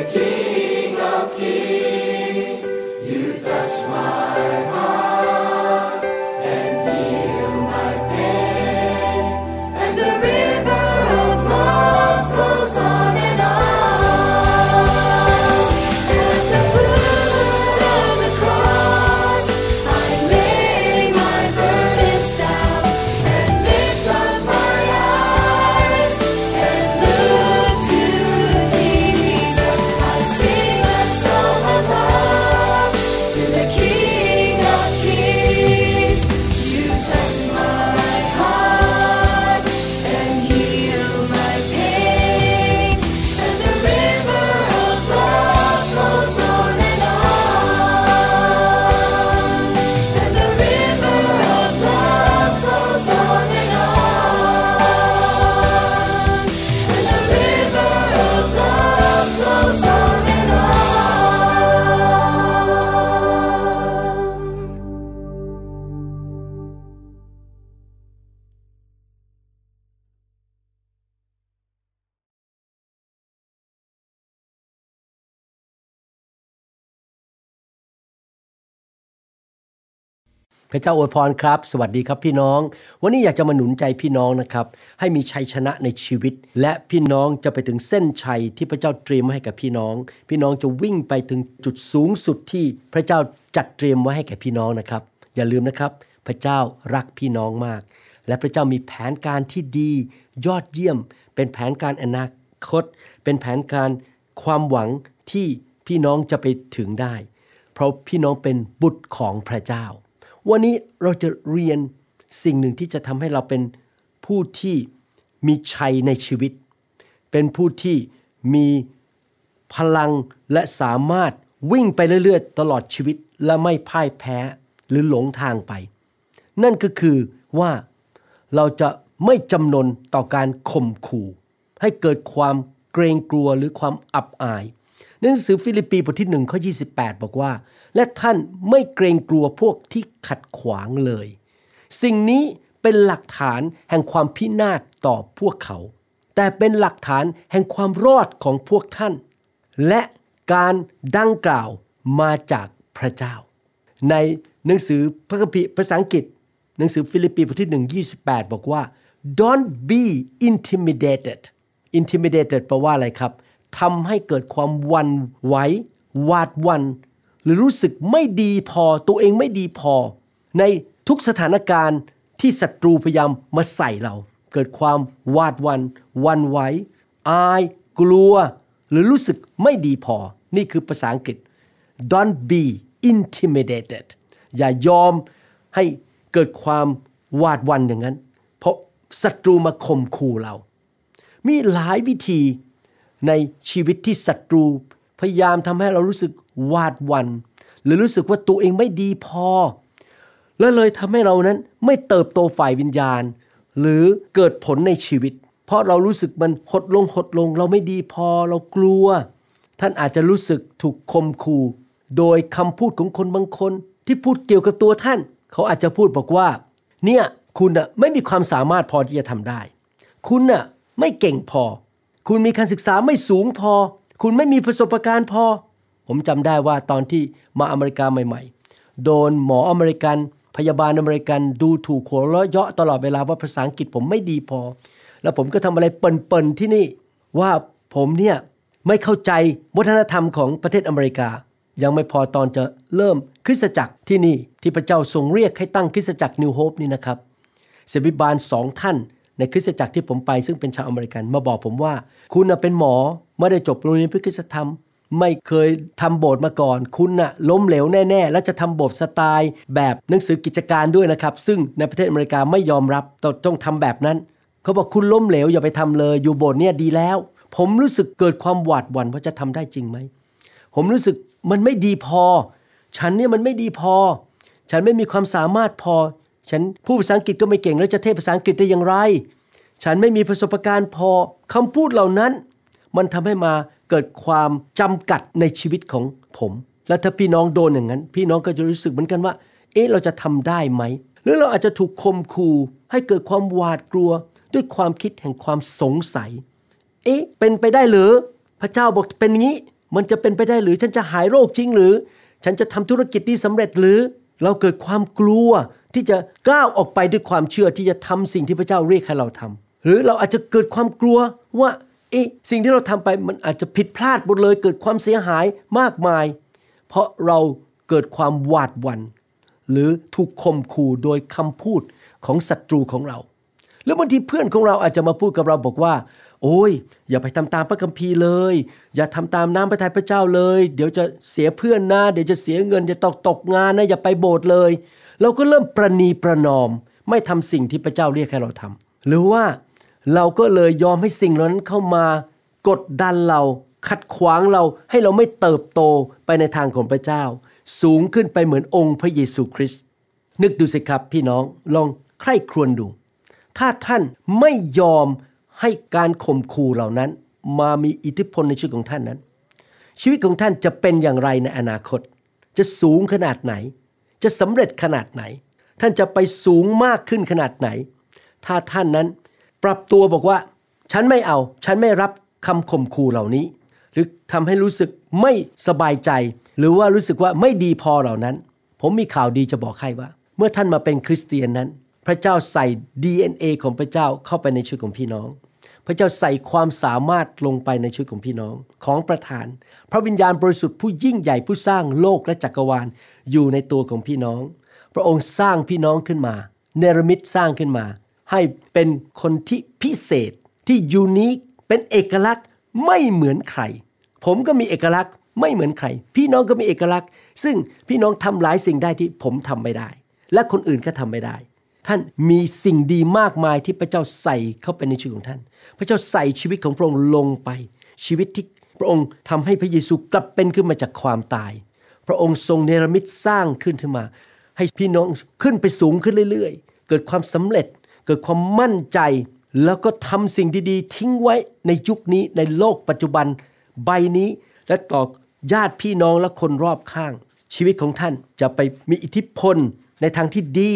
aqui. พระเจ้าอวยพรครับ สวัสดีครับพี่น้อง วันนี้อยากจะมาหนุนใจพี่น้องนะครับ ให้มีชัยชนะในชีวิต และพี่น้องจะไปถึงเส้นชัยที่พระเจ้าเตรียมไว้ให้กับพี่น้อง พี่น้องจะวิ่งไปถึงจุดสูงสุดที่พระเจ้าจัดเตรียมไว้ให้แก่พี่น้องนะครับ อย่าลืมนะครับ พระเจ้ารักพี่น้องมาก และพระเจ้ามีแผนการที่ดี ยอดเยี่ยม เป็นแผนการอนาคต เป็นแผนการความหวังที่พี่น้องจะไปถึงได้ เพราะพี่น้องเป็นบุตรของพระเจ้า วันนี้เราจะเรียนสิ่งหนึ่งที่จะทำให้เราเป็นผู้ที่มีชัยในชีวิต เป็นผู้ที่มีพลังและสามารถวิ่งไปเรื่อยๆ ตลอดชีวิตและไม่พ่ายแพ้หรือหลงทางไป นั่นก็คือว่าเราจะไม่จำนนต่อการข่มขู่ ให้เกิดความเกรงกลัวหรือความอับอาย หนังสือฟิลิปปีบทที่หนึ่งข้อ28 บอกว่า และท่านไม่เกรงกลัวพวกที่ขัดขวางเลย สิ่งนี้เป็นหลักฐานแห่งความพินาศต่อพวกเขา แต่เป็นหลักฐานแห่งความรอดของพวกท่าน และการดังกล่าวมาจากพระเจ้า ในหนังสือพระคัมภีร์ภาษาอังกฤษ หนังสือฟิลิปปีบทที่1 28 บอกว่า don't be intimidated intimidated แปลว่าอะไรครับ ทำให้เกิดความวันไหวหวาดวัน หรือรู้สึกไม่ดีพอตัวเองไม่ดีพอ ในทุกสถานการณ์ที่ศัตรูพยายามมาใส่เรา เกิดความหวาดวันวันไหวอาย กลัว หรือรู้สึกไม่ดีพอ นี่คือภาษาอังกฤษ don't be intimidated อย่ายอมให้เกิดความหวาดวันอย่างนั้น เพราะศัตรูมาข่มขู่เรา มีหลายวิธี ในชีวิตที่ศัตรู พยายามทำให้เรารู้สึกวาดวัน หรือรู้สึกว่าตัวเองไม่ดีพอ และเลยทำให้เรานั้นไม่เติบโตฝ่ายวิญญาณ หรือเกิดผลในชีวิต เพราะเรารู้สึกมันหดลงหดลง เราไม่ดีพอเรากลัว ท่านอาจจะรู้สึกถูกคมขู่โดยคำพูดของคนบางคน ที่พูดเกี่ยวกับตัวท่าน เขาอาจจะพูดบอกว่า เนี่ยคุณน่ะไม่มีความสามารถพอที่จะทำได้ คุณน่ะไม่เก่งพอ คุณมีการศึกษาไม่สูงพอ คุณไม่มีประสบการณ์พอ ผมจำได้ว่าตอนที่มาอเมริกาใหม่ ๆ โดนหมออเมริกัน พยาบาลอเมริกันดูถูกหัวเราะเยาะตลอดเวลาว่าภาษาอังกฤษผมไม่ดีพอ แล้วผมก็ทำอะไรเปิ่นๆที่นี่ ว่าผมเนี่ยไม่เข้าใจวัฒนธรรมของประเทศอเมริกา ยังไม่พอตอนจะเริ่มคริสตจักรที่นี่ที่พระเจ้าทรงเรียกให้ตั้งคริสตจักร New Hope นี่นะครับศิษยาภิบาลสองท่าน ในคริสตจักรที่ผมไปซึ่งเป็นชาวอเมริกันมาบอกผมว่า คุณน่ะเป็นหมอไม่ได้จบโรงเรียนพระคริสตธรรม ไม่เคยทำโบสถ์มาก่อน คุณน่ะล้มเหลวแน่ๆ และจะทำโบสถ์สไตล์ แบบหนังสือกิจการด้วยนะครับ ซึ่งในประเทศอเมริกาไม่ยอมรับต้องต้องทำแบบนั้น เขาบอกคุณล้มเหลวอย่าไปทำเลย อยู่โบสถ์เนี่ยดีแล้ว ผมรู้สึกเกิดความหวาดหวั่นว่าจะทำได้จริงไหมผมรู้สึกมันไม่ดีพอ ฉันเนี่ยมันไม่ดีพอ ฉันไม่มีความสามารถพอ ฉันพูดภาษาอังกฤษก็ไม่เก่งแล้วจะเทศภาษาอังกฤษได้อย่างไร ฉันไม่มีประสบการณ์พอคำพูดเหล่านั้น มันทำให้มาเกิดความจำกัดในชีวิตของผม และถ้าพี่น้องโดนอย่างนั้น พี่น้องก็จะรู้สึกเหมือนกันว่า เอ๊ะเราจะทำได้ไหม หรือเราอาจจะถูกคมคูให้เกิดความหวาดกลัว ด้วยความคิดแห่งความสงสัย เอ๊ะ เป็นไปได้หรือ พระเจ้าบอกเป็นอย่างนี้ มันจะเป็นไปได้หรือ ฉันจะหายโรคจริงหรือ ฉันจะทำธุรกิจที่สำเร็จหรือ เราเกิดความกลัว ที่จะก้าวออกไปด้วยความเชื่อที่จะทำสิ่งที่พระเจ้าเรียกให้เราทำหรือเราอาจจะเกิดความกลัวว่าเอ๊ะสิ่งที่เราทำไปมันอาจจะผิดพลาดหมดเลย เกิดความเสียหายมากมาย เพราะเราเกิดความหวาดหวัน่นหรือถูกข่มขู่โดยคำพูดของศัตรูของเราหรือบางทีเพื่อนของเราอาจจะมาพูดกับเราบอกว่า โอ้ย อย่าไปทำตามพระคัมภีร์เลย อย่าทำตามน้ำพระทัยพระเจ้าเลย เดี๋ยวจะเสียเพื่อนนะเดี๋ยวจะเสียเงินจะตกตกงานนะอย่าไปโบสถ์เลย เราก็เริ่มประนีประนอม ไม่ทำสิ่งที่พระเจ้าเรียกให้เราทำหรือว่าเราก็เลยยอมให้สิ่งเหล่านั้นเข้ามากดดันเราขัดขวางเราให้เราไม่เติบโตไปในทางของพระเจ้า สูงขึ้นไปเหมือนองค์พระเยซูคริสต์นึกดูสิครับพี่น้องลองใคร่ครวญดู ถ้าท่านไม่ยอม ให้การข่มขู่เหล่านั้น มามีอิทธิพลในชีวิตของท่านนั้น ชีวิตของท่านจะเป็นอย่างไรในอนาคต จะสูงขนาดไหน จะสำเร็จขนาดไหน ท่านจะไปสูงมากขึ้นขนาดไหน ถ้าท่านนั้นปรับตัวบอกว่า ฉันไม่เอา ฉันไม่รับคำข่มขู่เหล่านี้ หรือทำให้รู้สึกไม่สบายใจ หรือว่ารู้สึกว่าไม่ดีพอเหล่านั้น ผมมีข่าวดีจะบอกให้ว่า เมื่อท่านมาเป็นคริสเตียนนั้น พระเจ้าใส่ DNA ของพระเจ้าเข้าไปในชีวิตของพี่น้อง พระเจ้าใส่ความสามารถลงไปในชีวิตของพี่น้องของประธาน พระวิญญาณบริสุทธิ์ผู้ยิ่งใหญ่ผู้สร้างโลกและจักรวาลอยู่ในตัวของพี่น้อง พระองค์สร้างพี่น้องขึ้นมา เนรมิตสร้างขึ้นมา ให้เป็นคนที่พิเศษที่ยูนิคเป็นเอกลักษณ์ไม่เหมือนใคร ผมก็มีเอกลักษณ์ไม่เหมือนใคร พี่น้องก็มีเอกลักษณ์ ซึ่งพี่น้องทำหลายสิ่งได้ที่ผมทำไม่ได้ และคนอื่นก็ทำไม่ได้ ท่านมีสิ่งดีมากมายที่พระเจ้าใส่เข้าไปในชีวิตของท่าน พระเจ้าใส่ชีวิตของพระองค์ลงไป ชีวิตที่พระองค์ทำให้พระเยซูกลับเป็นขึ้นมาจากความตาย พระองค์ทรงเนรมิตสร้างขึ้นขึ้นมา ให้พี่น้องขึ้นไปสูงขึ้นเรื่อย ๆ เกิดความสำเร็จ เกิดความมั่นใจ แล้วก็ทำสิ่งดีๆ ทิ้งไว้ในยุคนี้ในโลกปัจจุบันใบนี้ และต่อญาติพี่น้องและคนรอบข้าง ชีวิตของท่านจะไปมีอิทธิพลในทางที่ดี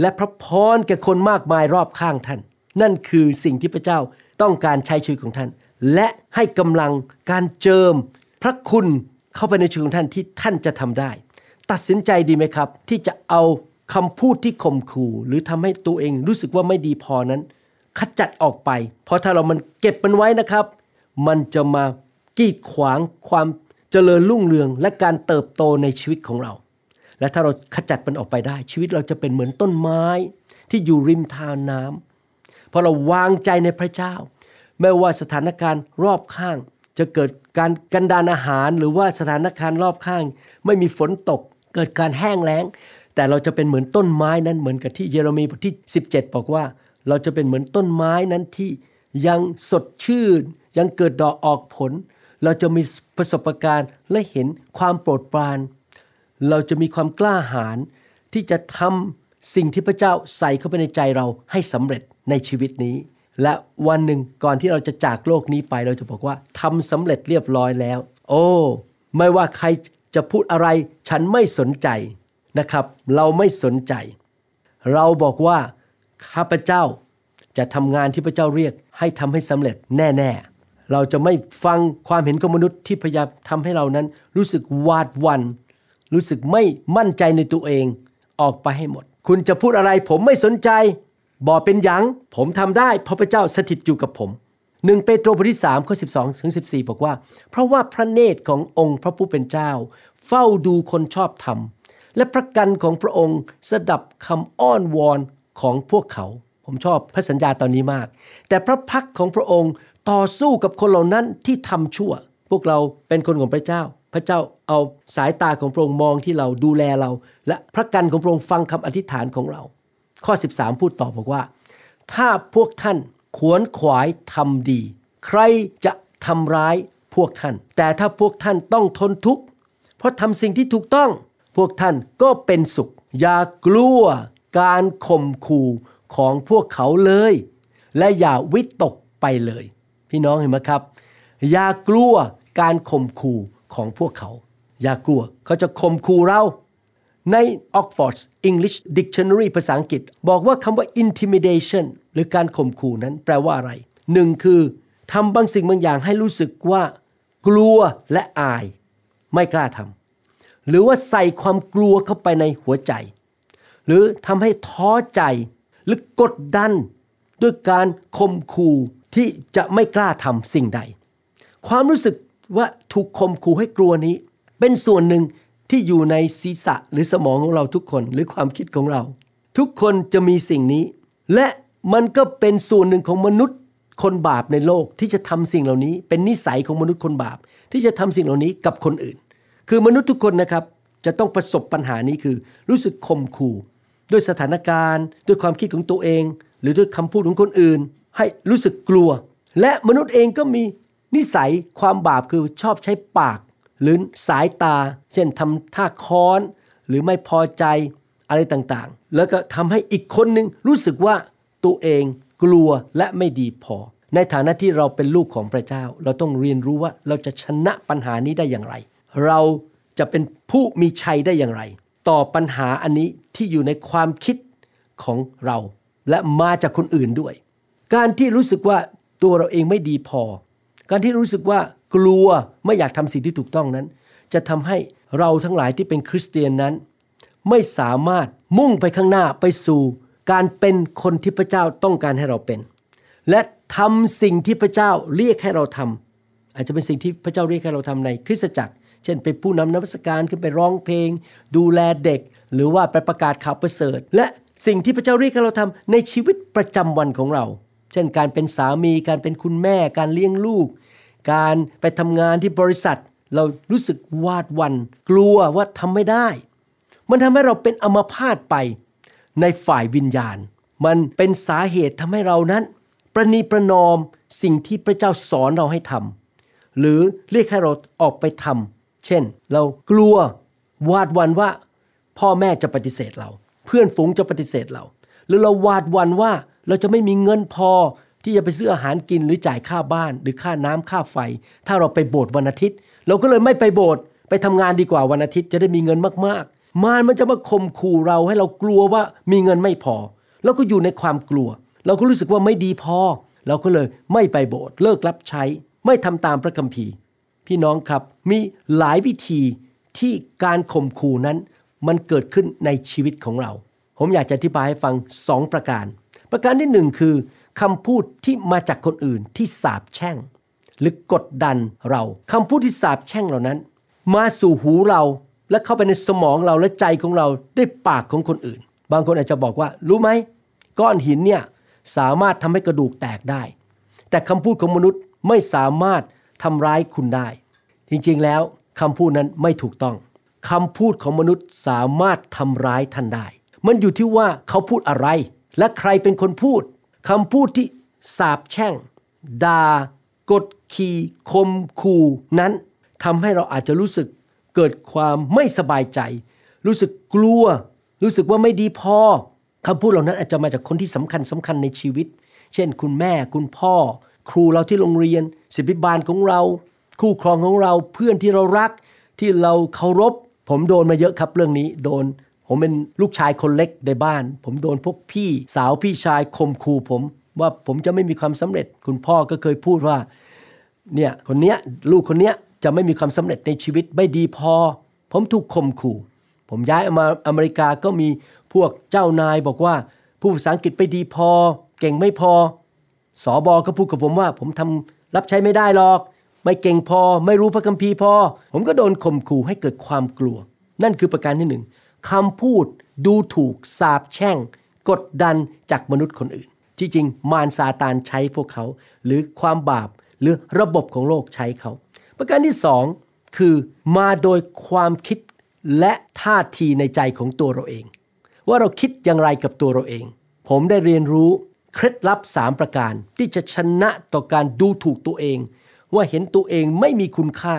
และพระพรแก่คนมากมายรอบข้างท่าน นั่นคือสิ่งที่พระเจ้าต้องการใช้ชีวิตของท่าน และให้กำลังการเจิม พระคุณเข้าไปในชีวิตของท่านที่ท่านจะทำได้ ตัดสินใจดีไหมครับ ที่จะเอาคำพูดที่ข่มขู่หรือทำให้ตัวเองรู้สึกว่าไม่ดีพอนั้นขจัดออกไป เพราะถ้าเรามันเก็บมันไว้นะครับ มันจะมากีดขวางความเจริญรุ่งเรืองและการเติบโตในชีวิตของเรา และถ้าเราขจัดมันออกไปได้ ชีวิตเราจะเป็นเหมือนต้นไม้ที่อยู่ริมทานน้ำพอเราวางใจในพระเจ้า ไม่ว่าสถานการณ์รอบข้าง จะเกิดการกันดานอาหารหรือว่าสถานการณ์รอบข้าง ไม่มีฝนตก เกิดการแห้งแล้ง แต่เราจะเป็นเหมือนต้นไม้นั้นเหมือนกับที่เยเรมีบทที่ 17 บอกว่า เราจะเป็นเหมือนต้นไม้นั้นที่ยังสดชื่น ยังเกิดดอกออกผล เราจะมีประสบการณ์และเห็นความโปรดปราน เราจะมีความกล้าหาญที่จะทำสิ่งที่พระเจ้าใส่เข้าไปในใจเราให้สำเร็จในชีวิตนี้ และวันหนึ่งก่อนที่เราจะจากโลกนี้ไปเราจะบอกว่าทำสำเร็จเรียบร้อยแล้ว โอ้ ไม่ว่าใครจะพูดอะไร ฉันไม่สนใจนะครับ เราไม่สนใจ เราบอกว่าข้าพเจ้าจะทำงานที่พระเจ้าเรียกให้ทำให้สำเร็จแน่ๆ เราจะไม่ฟังความเห็นของมนุษย์ที่พยายามทำให้เรานั้นรู้สึกวาดวัน รู้สึกไม่มั่นใจในตัวเองออกไปให้หมด คุณจะพูดอะไรผมไม่สนใจบอกเป็นยังผมทำได้เพราะพระเจ้าสถิตอยู่กับผมหนึ่งเปโตรบทที่สามข้อสิบสองถึงสิบสี่บอกว่า เพราะว่าพระเนตรขององค์พระผู้เป็นเจ้า เฝ้าดูคนชอบธรรม และพระกันของพระองค์สดับคำอ้อนวอนของพวกเขา ผมชอบพระสัญญาตอนนี้มาก แต่พระพักของพระองค์ต่อสู้กับคนเหล่านั้นที่ทำชั่ว พวกเราเป็นคนของพระเจ้า พระเจ้าเอาสายตาของพระองค์มองที่เราดูแลเรา และพระกันของพระองค์ฟังคำอธิษฐานของเรา ข้อ 13 พูดต่อบอกว่า ถ้าพวกท่านขวนขวายทำดี ใครจะทำร้ายพวกท่าน แต่ถ้าพวกท่านต้องทนทุกข์เพราะทำสิ่งที่ถูกต้อง พวกท่านก็เป็นสุข อย่ากลัวการข่มขู่ของพวกเขาเลย และอย่าวิตกไปเลย พี่น้องเห็นไหมครับ อย่ากลัวการข่มขู่ ของพวกเขา อย่ากลัวเขาจะข่มขู่เรา ใน Oxford English Dictionary ภาษาอังกฤษ บอกว่าคำว่า intimidation หรือการข่มขู่นั้นแปลว่าอะไรหนึ่งคือทำบางสิ่งบางอย่างให้รู้สึกว่า กลัวและอาย ไม่กล้าทำหรือว่าใส่ความกลัวเข้าไปในหัวใจ หรือทำให้ท้อใจหรือกดดัน ด้วยการข่มขู่ที่จะไม่กล้าทำสิ่งใด ความรู้สึก ว่าถูกข่มขู่ให้กลัวนี้ เป็นส่วนหนึ่งที่อยู่ในศีรษะหรือสมองของเราทุกคนหรือความคิดของเรา ทุกคนจะมีสิ่งนี้ และมันก็เป็นส่วนหนึ่งของมนุษย์คนบาปในโลกที่จะทำสิ่งเหล่านี้ เป็นนิสัยของมนุษย์คนบาป ที่จะทำสิ่งเหล่านี้กับคนอื่น คือมนุษย์ทุกคนนะครับจะต้องประสบปัญหานี้คือ รู้สึกข่มขู่ ด้วยสถานการณ์ ด้วยความคิดของตัวเอง หรือด้วยคำพูดของคนอื่น ให้รู้สึกกลัว และมนุษย์เองก็มี นิสัยความบาปคือชอบใช้ปาก หรือสายตา เช่นทำท่าค้อน หรือไม่พอใจอะไรต่างๆ แล้วก็ทำให้อีกคนหนึ่งรู้สึกว่าตัวเองกลัวและไม่ดีพอ ในฐานะที่เราเป็นลูกของพระเจ้า เราต้องเรียนรู้ว่าเราจะชนะปัญหานี้ได้อย่างไร เราจะเป็นผู้มีชัยได้อย่างไร ต่อปัญหาอันนี้ที่อยู่ในความคิดของเรา และมาจากคนอื่นด้วย การที่รู้สึกว่าตัวเราเองไม่ดีพอ การที่รู้สึกว่ากลัวไม่อยากทำสิ่งที่ถูกต้องนั้น จะทำให้เราทั้งหลายที่เป็นคริสเตียนนั้น ไม่สามารถมุ่งไปข้างหน้าไปสู่การเป็นคนที่พระเจ้าต้องการให้เราเป็น และทำสิ่งที่พระเจ้าเรียกให้เราทำอาจจะเป็นสิ่งที่พระเจ้าเรียกให้เราทำในคริสตจักร เช่นเป็นผู้นำนวัตการขึ้นไปร้องเพลง ดูแลเด็ก หรือว่าไปประกาศข่าวประเสริฐ และสิ่งที่พระเจ้าเรียกให้เราทำในชีวิตประจำวันของเรา เช่นการเป็นสามีการเป็นคุณแม่ การเลี้ยงลูก การไปทำงานที่บริษัท เรารู้สึกวาดวันกลัวว่าทำไม่ได้ มันทำให้เราเป็นอมพาตไปในฝ่ายวิญญาณ มันเป็นสาเหตุทำให้เรานั้น ประนีประนอมสิ่งที่พระเจ้าสอนเราให้ทำหรือเรียกให้เราออกไปทำเช่น เรากลัววาดวันว่า พ่อแม่จะปฏิเสธเรา เพื่อนฝูงจะปฏิเสธเรา หรือเราวาดวันว่า เราจะไม่มีเงินพอที่จะไปซื้ออาหารกินหรือจ่ายค่าบ้าน หรือค่าน้ำค่าไฟ ถ้าเราไปโบสถ์วันอาทิตย์ เราก็เลยไม่ไปโบสถ์ไปทำงานดีกว่าวันอาทิตย์จะได้มีเงินมากๆ มารมันจะมาข่มขู่เราให้เรากลัวว่ามีเงินไม่พอ เราก็อยู่ในความกลัว เราก็รู้สึกว่าไม่ดีพอ เราก็เลยไม่ไปโบสถ์เลิกรับใช้ ไม่ทำตามพระคัมภีร์ พี่น้องครับมีหลายวิธีที่การข่มขู่นั้น มันเกิดขึ้นในชีวิตของเรา ผมอยากจะอธิบายให้ฟังสองประการ ประการที่หนึ่งคือคำพูดที่มาจากคนอื่นที่สาบแช่ง หรือกดดันเราคำพูดที่สาบแช่งเหล่านั้น มาสู่หูเราและเข้าไปในสมองเราและใจของเราด้วยปากของคนอื่น บางคนอาจจะบอกว่า รู้ไหมก้อนหินเนี่ยสามารถทำให้กระดูกแตกได้ แต่คำพูดของมนุษย์ไม่สามารถทำร้ายคุณได้ จริงๆแล้วคำพูดนั้นไม่ถูกต้องคำพูดของมนุษย์สามารถทำร้ายท่านได้ มันอยู่ที่ว่าเขาพูดอะไร และใครเป็นคนพูดคำพูดที่สาบแช่งดา่ากดขี่คมคูนั้นทำให้เราอาจจะรู้สึกเกิดความไม่สบายใจ รู้สึกกลัว รู้สึกว่าไม่ดีพอคำพูดเหล่านั้นอาจจะมาจากคนที่สำคัญสำคัญในชีวิต เช่น คุณแม่คุณพ่อ ครูเราที่โรงเรียน ศิบิบาลของเรา คู่ครองของเราเพื่อนที่เรารัก ที่เราเคารพ ผมโดนมาเยอะครับเรื่องนี้ โดน ผมเป็นลูกชายคนเล็กในบ้าน ผมโดนพวกพี่สาวพี่ชายข่มขู่ผม ว่าผมจะไม่มีความสำเร็จ คุณพ่อก็เคยพูดว่าเนี่ยคนเนี้ยลูกคนเนี้ยจะไม่มีความสำเร็จในชีวิตไม่ดีพอ ผมถูกข่มขู่ ผมย้ายมาอเมริกาก็มีพวกเจ้านายบอกว่าผู้ภาษาอังกฤษไปดีพอ เก่งไม่พอสอบอก็พูดกับผมว่า ผมทำรับใช้ไม่ได้หรอก ไม่เก่งพอ ไม่รู้พระคัมภีร์พอ ผมก็โดนข่มขู่ให้เกิดความกลัว นั่นคือประการที่หนึ่ง คำพูดดูถูกสาบแช่ง กดดันจากมนุษย์คนอื่น ที่จริงมารซาตานใช้พวกเขา หรือความบาปหรือระบบของโลกใช้เขา ประการที่สองคือมาโดยความคิดและท่าทีในใจของตัวเราเอง ว่าเราคิดอย่างไรกับตัวเราเอง ผมได้เรียนรู้เคล็ดลับสามประการที่จะชนะต่อการดูถูกตัวเอง ว่าเห็นตัวเองไม่มีคุณค่า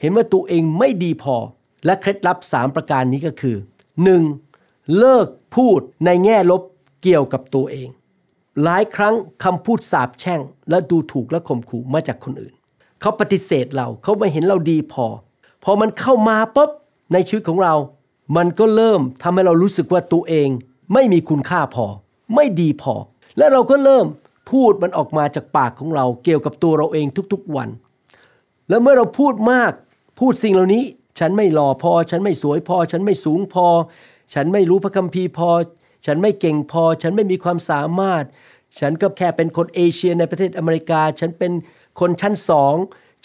เห็นว่าตัวเองไม่ดีพอ และเคล็ดลับสามประการนี้ก็คือ 1. เลิกพูดในแง่ลบเกี่ยวกับตัวเอง หลายครั้งคำพูดสาบแช่ง และดูถูกและข่มขู่มาจากคนอื่น เขาปฏิเสธเราเขาไม่เห็นเราดีพอ พอมันเข้ามาปุ๊บในชีวิตของเรา มันก็เริ่มทำให้เรารู้สึกว่าตัวเอง ไม่มีคุณค่าพอ ไม่ดีพอ และเราก็เริ่มพูดมันออกมาจากปากของเราเกี่ยวกับตัวเราเองทุกๆวัน แล้วเมื่อเราพูดมาก พูดสิ่งเหล่านี้ ฉันไม่หล่อพอ ฉันไม่สวยพอ ฉันไม่สูงพอ ฉันไม่รู้พระคัมภีร์พอ ฉันไม่เก่งพอ ฉันไม่มีความสามารถ ฉันก็แค่เป็นคนเอเชียในประเทศอเมริกา ฉันเป็นคนชั้นสอง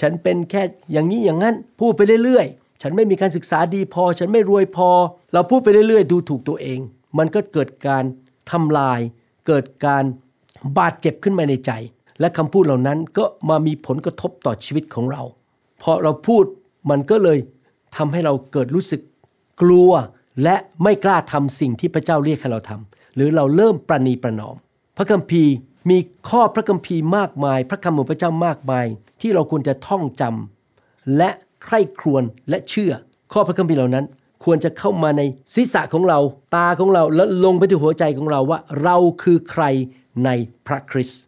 ฉันเป็นแค่อย่างนี้อย่างนั้น พูดไปเรื่อยๆ ฉันไม่มีการศึกษาดีพอ ฉันไม่รวยพอ เราพูดไปเรื่อยๆ ดูถูกตัวเอง มันก็เกิดการทำลาย เกิดการบาดเจ็บขึ้นมาในใจ และคำพูดเหล่านั้นก็มามีผลกระทบต่อชีวิตของเรา พอเราพูดมันก็เลย ทำให้เราเกิดรู้สึกกลัวและไม่กล้าทำสิ่งที่พระเจ้าเรียกให้เราทำหรือเราเริ่มประนีประนอม พระคัมภีร์มีข้อพระคัมภีร์มากมาย พระคำของพระเจ้ามากมาย ที่เราควรจะท่องจำและใคร่ครวญและเชื่อ ข้อพระคัมภีร์เหล่านั้น ควรจะเข้ามาในศีรษะของเรา ตาของเราและลงไปที่หัวใจของเราว่า เราคือใครในพระคริสต์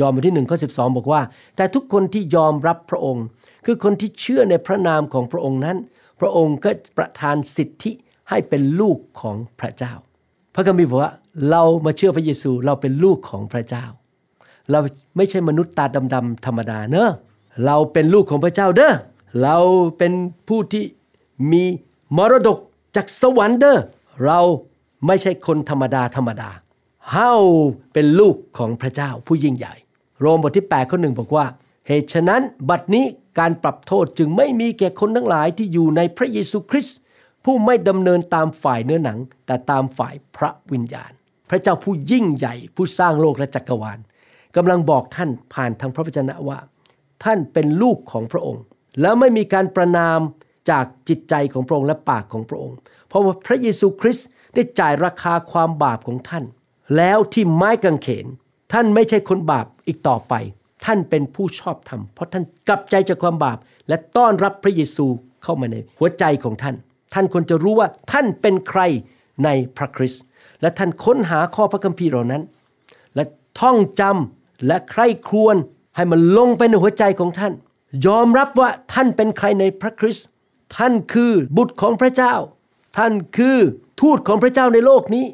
ยอห์นบทที่หนึ่งข้อสิบอกว่า แต่ทุกคนที่ยอมรับพระองค์ คือคนที่เชื่อในพระนามของพระองค์นั้น พระองค์ก็ประทานสิทธิให้เป็นลูกของพระเจ้า พระคัมภีร์บอกว่าเรามาเชื่อพระเยซูเราเป็นลูกของพระเจ้า เราไม่ใช่มนุษย์ตาดำๆธรรมดาเนอะเราเป็นลูกของพระเจ้าเด้อเราเป็นผู้ที่มีมรดกจากสวรรค์เด้อเราไม่ใช่คนธรรมดาธรรมดาเฮาเป็นลูกของพระเจ้าผู้ยิ่งใหญ่ โรมบทที่8ข้อหนึ่งบอกว่า เหตุฉะนั้นบัดนี้การปรับโทษจึงไม่มีแก่คนทั้งหลายที่อยู่ในพระเยซูคริสต์ผู้ไม่ดำเนินตามฝ่ายเนื้อหนัง แต่ตามฝ่ายพระวิญญาณ พระเจ้าผู้ยิ่งใหญ่ผู้สร้างโลกและจักรวาลกำลังบอกท่านผ่านทางพระวจนะว่า ท่านเป็นลูกของพระองค์ แล้วไม่มีการประนามจากจิตใจของพระองค์และปากของพระองค์ เพราะว่าพระเยซูคริสต์ได้จ่ายราคาความบาปของท่าน แล้วที่ไม้กางเขน ท่านไม่ใช่คนบาปอีกต่อไป ท่านเป็นผู้ชอบธรรมเพราะท่านกลับใจจากความบาป และต้อนรับพระเยซูเข้ามาในหัวใจของท่าน ท่านควรจะรู้ว่าท่านเป็นใครในพระคริสต์และท่านค้นหาข้อพระคัมภีร์เหล่านั้น และท่องจำและใคร่ครวญให้มันลงไปในหัวใจของท่าน ยอมรับว่าท่านเป็นใครในพระคริสต์ท่านคือบุตรของพระเจ้า ท่านคือทูตของพระเจ้าในโลกนี้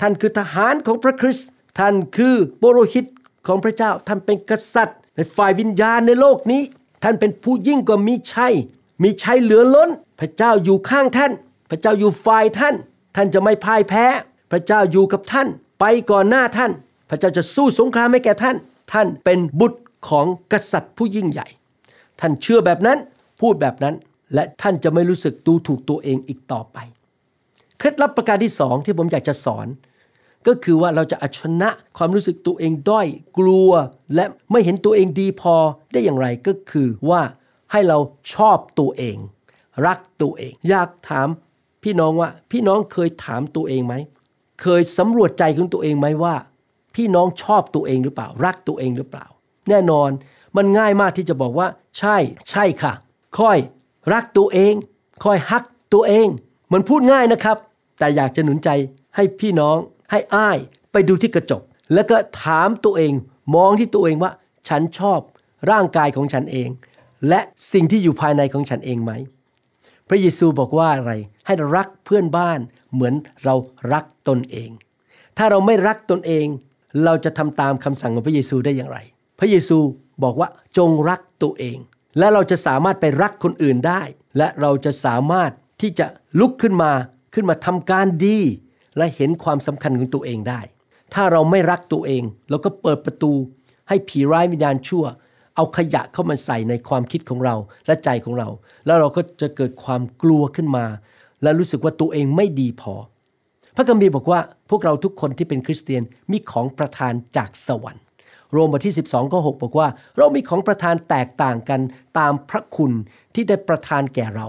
ท่านคือทหารของพระคริสต์ท่านคือโบโรหิต ของพระเจ้าท่านเป็นกษัตริย์ ในฝ่ายวิญญาณในโลกนี้ ท่านเป็นผู้ยิ่งกว่ามีชัย มีชัยเหลือล้น พระเจ้าอยู่ข้างท่าน พระเจ้าอยู่ฝ่ายท่าน ท่านจะไม่พ่ายแพ้ พระเจ้าอยู่กับท่าน ไปก่อนหน้าท่าน พระเจ้าจะสู้สงครามให้แก่ท่าน ท่านเป็นบุตรของกษัตริย์ผู้ยิ่งใหญ่ ท่านเชื่อแบบนั้นพูดแบบนั้นและท่านจะไม่รู้สึกดูถูกตัวเองอีกต่อไป เคล็ดลับประการที่สองที่ผมอยากจะสอน ก็คือว่าเราจะเอาชนะความรู้สึกตัวเองด้อยกลัว และไม่เห็นตัวเองดีพอได้อย่างไรก็คือว่าให้เราชอบตัวเอง รักตัวเอง อยากถามพี่น้องว่า พี่น้องเคยถามตัวเองไหมเคยสำรวจใจของตัวเองไหมว่า พี่น้องชอบตัวเองหรือเปล่า รักตัวเองหรือเปล่า แน่นอนมันง่ายมากที่จะบอกว่า ใช่ ใช่ค่ะ ค่อยรักตัวเอง ค่อยฮักตัวเอง มันพูดง่ายนะครับ แต่อยากจะหนุนใจให้พี่น้อง ให้อ้ายไปดูที่กระจก แล้วก็ถามตัวเองมองที่ตัวเองว่า ฉันชอบร่างกายของฉันเอง และสิ่งที่อยู่ภายในของฉันเองไหม พระเยซูบอกว่าอะไร ให้รักเพื่อนบ้านเหมือนเรารักตนเอง ถ้าเราไม่รักตนเอง เราจะทำตามคำสั่งของพระเยซูได้อย่างไร พระเยซูบอกว่าจงรักตัวเอง และเราจะสามารถไปรักคนอื่นได้ และเราจะสามารถที่จะลุกขึ้นมาขึ้นมาทำการดี และเห็นความสำคัญของตัวเองได้ ถ้าเราไม่รักตัวเองเราก็เปิดประตู ให้ผีร้ายวิญญาณชั่ว เอาขยะเข้ามาใส่ในความคิดของเราและใจของเรา แล้วเราก็จะเกิดความกลัวขึ้นมา และรู้สึกว่าตัวเองไม่ดีพอ พระคัมภีร์บอกว่าพวกเราทุกคนที่เป็นคริสเตียนมีของประทานจากสวรรค์โรมบทที่ 12ข้อ6บอกว่า เรามีของประทานแตกต่างกันตามพระคุณที่ได้ประทานแก่เรา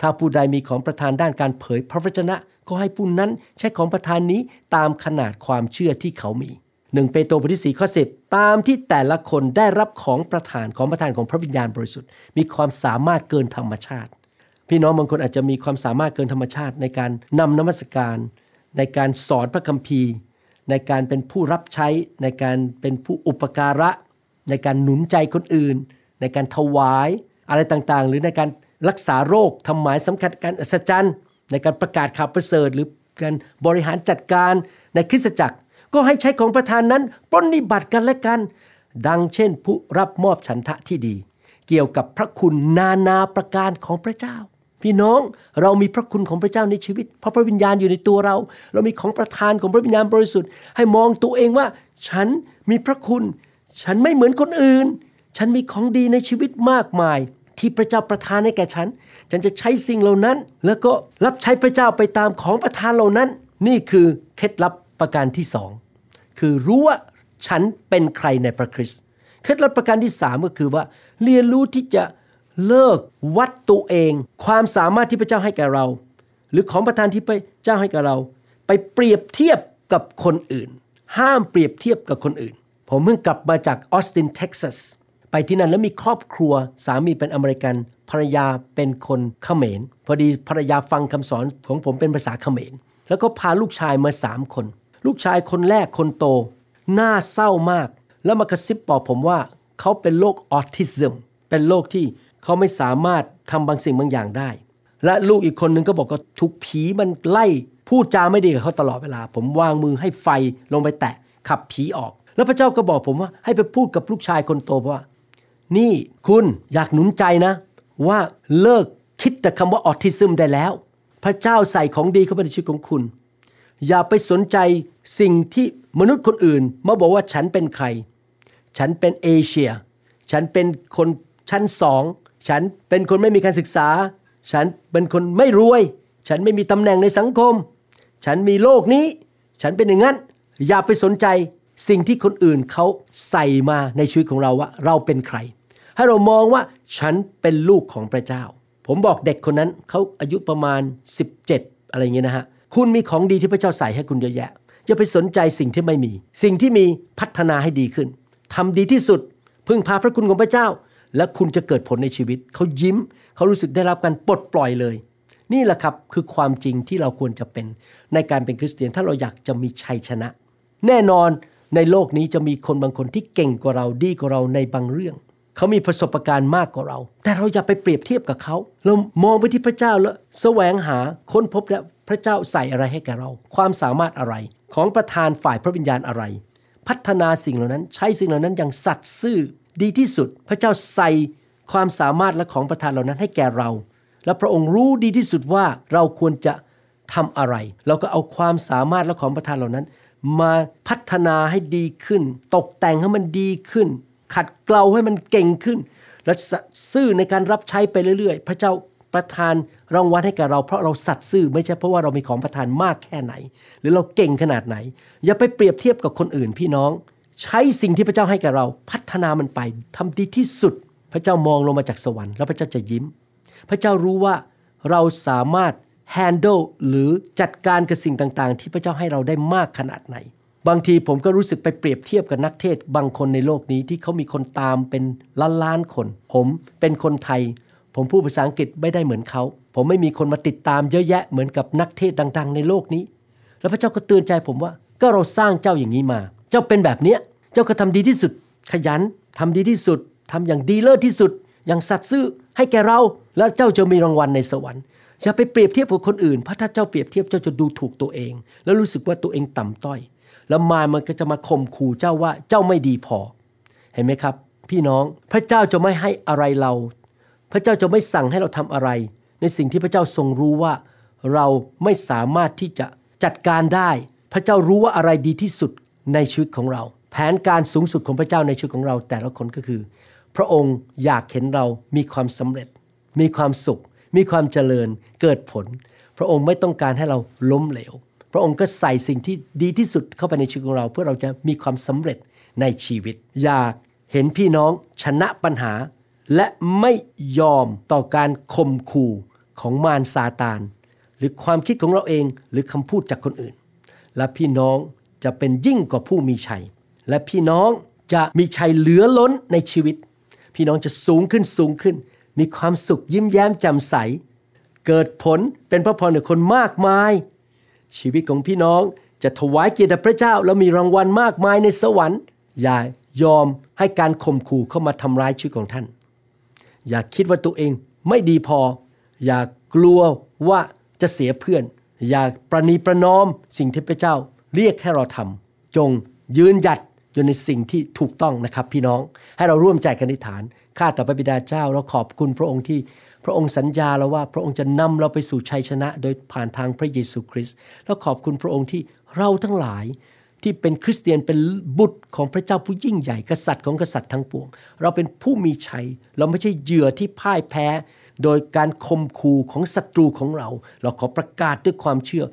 ถ้าผู้ใดมีของประทานด้านการเผยพระวจนะ ก็ให้ผู้นั้นใช้ของประทานนี้ตามขนาดความเชื่อที่เขามีหนึ่งเปโตรบทที่4ข้อ10 ตามที่แต่ละคนได้รับของประทานของประทานของพระวิญญาณบริสุทธิ์ มีความสามารถเกินธรรมชาติ พี่น้องบางคนอาจจะมีความสามารถเกินธรรมชาติ ในการนำนมัสการ ในการสอนพระคัมภีร์ ในการเป็นผู้รับใช้ ในการเป็นผู้อุปการะ ในการหนุนใจคนอื่น ในการถวายอะไรต่างๆ หรือในการรักษาโรคทำหมายสำคัญการอัศจรรย์ ในการประกาศข่าวประเสริฐหรือการบริหารจัดการในคริสตจักร ก็ให้ใช้ของประธานนั้นปรนนิบัติกันและกัน ดังเช่นผู้รับมอบฉันทะที่ดี เกี่ยวกับพระคุณนานาประการของพระเจ้า พี่น้องเรามีพระคุณของพระเจ้าในชีวิต เพราะพระวิญญาณอยู่ในตัวเรา เรามีของประทานของพระวิญญาณบริสุทธิ์ให้มองตัวเองว่า ฉันมีพระคุณ ฉันไม่เหมือนคนอื่น ฉันมีของดีในชีวิตมากมาย ที่พระเจ้าประทานให้แก่ฉัน ฉันจะใช้สิ่งเหล่านั้น แล้วก็รับใช้พระเจ้าไปตามของประทานเหล่านั้น นี่คือเคล็ดลับประการที่สองคือรู้ว่าฉันเป็นใครในพระคริสต์เคล็ดลับประการที่สามก็คือว่า เรียนรู้ที่จะเลิกวัดตัวเอง ความสามารถที่พระเจ้าให้แก่เรา หรือของประทานที่พระเจ้าให้แก่เรา ไปเปรียบเทียบกับคนอื่น ห้ามเปรียบเทียบกับคนอื่น ผมเพิ่งกลับมาจากออสตินเท็กซัส ไปที่นั่นแล้วมีครอบครัวสามีเป็นอเมริกันภรรยาเป็นคนเขมร พอดีภรรยาฟังคำสอนของผมเป็นภาษาเขมร แล้วก็พาลูกชายมาสามคน ลูกชายคนแรกคนโต น่าเศร้ามาก แล้วมากระซิบบอกผมว่า เขาเป็นโรคออทิซึมเป็นโรคที่เขาไม่สามารถทำบางสิ่งบางอย่างได้ และลูกอีกคนนึงก็บอกว่าถูกผีมันไล่พูดจาไม่ดีกับเขาตลอดเวลา ผมวางมือให้ไฟลงไปแตะขับผีออก แล้วพระเจ้าก็บอกผมว่าให้ไปพูดกับลูกชายคนโตว่า นี่คุณอยากหนุนใจนะ ว่าเลิกคิดแต่คำว่าออทิซึมได้แล้ว พระเจ้าใส่ของดีเข้าไปในชีวิตของคุณ อย่าไปสนใจสิ่งที่มนุษย์คนอื่น มาบอกว่าฉันเป็นใคร ฉันเป็นเอเชีย ฉันเป็นคนชั้นสอง ฉันเป็นคนไม่มีการศึกษา ฉันเป็นคนไม่รวย ฉันไม่มีตำแหน่งในสังคม ฉันมีโลกนี้ ฉันเป็นอย่างนั้น อย่าไปสนใจ สิ่งที่คนอื่นเขาใส่มาในชีวิตของเราว่า เราเป็นใคร ให้เรามองว่าฉันเป็นลูกของพระเจ้า ผมบอกเด็กคนนั้นเขาอายุประมาณ 17 อะไรเงี้ยนะฮะคุณมีของดีที่พระเจ้าใส่ให้คุณเยอะแยะอย่าไปสนใจสิ่งที่ไม่มี สิ่งที่มีพัฒนาให้ดีขึ้นทำดีที่สุด พึ่งพาพระคุณของพระเจ้า และคุณจะเกิดผลในชีวิต เขายิ้ม เขารู้สึกได้รับการปลดปล่อยเลย นี่แหละครับคือความจริงที่เราควรจะเป็นในการเป็นคริสเตียนถ้าเราอยากจะมีชัยชนะ แน่นอน ในโลกนี้จะมีคนบางคนที่เก่งกว่าเราดีกว่าเราในบางเรื่อง เขามีประสบการณ์มากกว่าเรา แต่เราอย่าไปเปรียบเทียบกับเขาเรามองไปที่พระเจ้าแล้วแสวงหาค้นพบแล้วพระเจ้าใส่อะไรให้แก่เรา ความสามารถอะไร ของประธานฝ่ายพระวิญญาณอะไร พัฒนาสิ่งเหล่านั้น ใช้สิ่งเหล่านั้นอย่างสัตย์ซื่อดีที่สุด พระเจ้าใส่ความสามารถและของประทานเหล่านั้นให้แก่เรา และพระองค์รู้ดีที่สุดว่าเราควรจะทำอะไร เราก็เอาความสามารถและของประทานเหล่านั้น มาพัฒนาให้ดีขึ้น ตกแต่งให้มันดีขึ้น ขัดเกลาให้มันเก่งขึ้น และซื่อในการรับใช้ไปเรื่อยๆ พระเจ้าประทานรางวัลให้แก่เราเพราะเราสัตย์ซื่อไม่ใช่เพราะว่าเรามีของประทานมากแค่ไหน หรือเราเก่งขนาดไหน อย่าไปเปรียบเทียบกับคนอื่นพี่น้อง ใช้สิ่งที่พระเจ้าให้แก่เรา พัฒนามันไปทำดีที่สุด พระเจ้ามองลงมาจากสวรรค์แล้วพระเจ้าจะยิ้ม พระเจ้ารู้ว่าเราสามารถ handle หรือจัดการกับสิ่งต่างๆ ที่พระเจ้าให้เราได้มากขนาดไหน บางทีผมก็รู้สึกไปเปรียบเทียบกับนักเทศบางคนในโลกนี้ที่เขามีคนตามเป็นล้านล้านคน ผมเป็นคนไทย ผมพูดภาษาอังกฤษไม่ได้เหมือนเขา ผมไม่มีคนมาติดตามเยอะแยะเหมือนกับนักเทศดัง ๆ ในโลกนี้ แล้วพระเจ้าก็เตือนใจผมว่า ก็เราสร้างเจ้าอย่างนี้มา เจ้าเป็นแบบเนี้ยเจ้าก็ทำดีที่สุด ขยันทำดีที่สุดทำอย่างดีเลิศที่สุด อย่างสัตย์ซื่อให้แก่เราแล้วเจ้าจะมีรางวัลในสวรรค์ อย่าไปเปรียบเทียบกับคนอื่น เพราะถ้าเจ้าเปรียบเทียบเจ้าจะดูถูกตัวเอง แล้วรู้สึกว่าตัวเองต่ำต้อย แล้วมารมันก็จะมาข่มขู่เจ้าว่าเจ้าไม่ดีพอ เห็นไหมครับ พี่น้องพระเจ้าจะไม่ให้อะไรเรา พระเจ้าจะไม่สั่งให้เราทำอะไร ในสิ่งที่พระเจ้าทรงรู้ว่า เราไม่สามารถที่จะจัดการได้ พระเจ้ารู้ว่าอะไรดีที่สุดในชีวิตของเรา แผนการสูงสุดของพระเจ้าในชีวิตของเราแต่ละคนก็คือ พระองค์อยากเห็นเรามีความสำเร็จ มีความสุข มีความเจริญเกิดผล พระองค์ไม่ต้องการให้เราล้มเหลว พระองค์ก็ใส่สิ่งที่ดีที่สุดเข้าไปในชีวิตของเรา เพื่อเราจะมีความสำเร็จในชีวิต อยากเห็นพี่น้องชนะปัญหา และไม่ยอมต่อการข่มขู่ของมารซาตานหรือความคิดของเราเองหรือคำพูดจากคนอื่น และพี่น้องจะเป็นยิ่งกว่าผู้มีชัย และพี่น้องจะมีชัยเหลือล้นในชีวิต พี่น้องจะสูงขึ้นสูงขึ้น มีความสุขยิ้มแย้มแจ่มใส เกิดผลเป็นพระพรแก่คนมากมาย ชีวิตของพี่น้องจะถวายเกียรติพระเจ้าแล้วมีรางวัลมากมายในสวรรค์ อย่ายอมให้การข่มขู่เข้ามาทำร้ายชีวิตของท่าน อย่าคิดว่าตัวเองไม่ดีพอ อย่ากลัวว่าจะเสียเพื่อน อย่าประนีประนอมสิ่งที่พระเจ้าเรียกให้เราทำจงยืนหยัดอยู่ในสิ่งที่ถูกต้องนะครับพี่น้องให้เราร่วมใจกันอธิษฐาน ข้าแต่พระบิดาเจ้าเราขอบคุณพระองค์ที่พระองค์สัญญาแล้วว่าพระองค์จะนำเราไปสู่ชัยชนะ โดยผ่านทางพระเยซูคริสต์แล้วขอบคุณพระองค์ที่เราทั้งหลายที่เป็นคริสเตียนเป็นบุตรของพระเจ้าผู้ยิ่งใหญ่กษัตริย์ของกษัตริย์ทั้งปวง เราเป็นผู้มีชัย เราไม่ใช่เหยื่อที่พ่ายแพ้ โดยการข่มขู่ของศัตรูของเรา เราขอประกาศด้วยความเชื่อ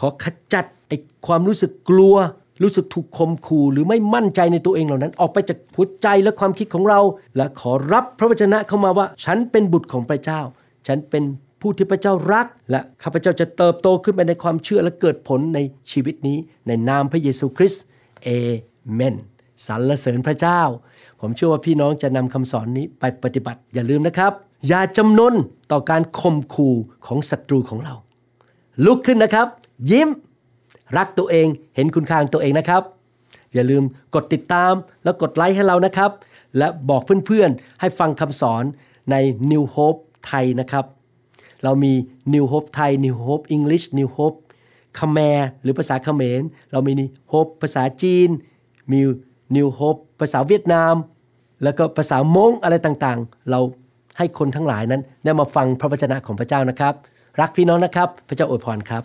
ขอขจัดไอความรู้สึกกลัว รู้สึกถูกข่มขู่หรือไม่มั่นใจในตัวเองเหล่านั้น ออกไปจากหัวใจและความคิดของเรา และขอรับพระวจนะเข้ามาว่า ฉันเป็นบุตรของพระเจ้า ฉันเป็นผู้ที่พระเจ้ารัก และข้าพเจ้าจะเติบโตขึ้นไปในความเชื่อและเกิดผลในชีวิตนี้ ในนามพระเยซูคริสต์เอเมนสรรเสริญพระเจ้า ผมเชื่อว่าพี่น้องจะนำคำสอนนี้ไปปฏิบัติอย่าลืมนะครับ อย่าจำนนต่อการข่มขู่ของศัตรูของเรา ลุกขึ้นนะครับ ยิ้ม รักตัวเอง เห็นคุณค่าของตัวเองนะครับ อย่าลืมกดติดตามแล้วกดไลค์ให้เรานะครับ และบอกเพื่อนๆให้ฟังคำสอนใน New Hope ไทยนะครับ เรามี New Hope ไทย New Hope English New Hope คแมรหรือภาษาเขมร เรามี New Hope ภาษาจีน มี New Hope ภาษาเวียดนาม แล้วก็ภาษามงอะไรต่างๆ เราให้คนทั้งหลายนั้นได้มาฟังพระวจนะของพระเจ้านะครับ รักพี่น้องนะครับ พระเจ้าอวยพรครับ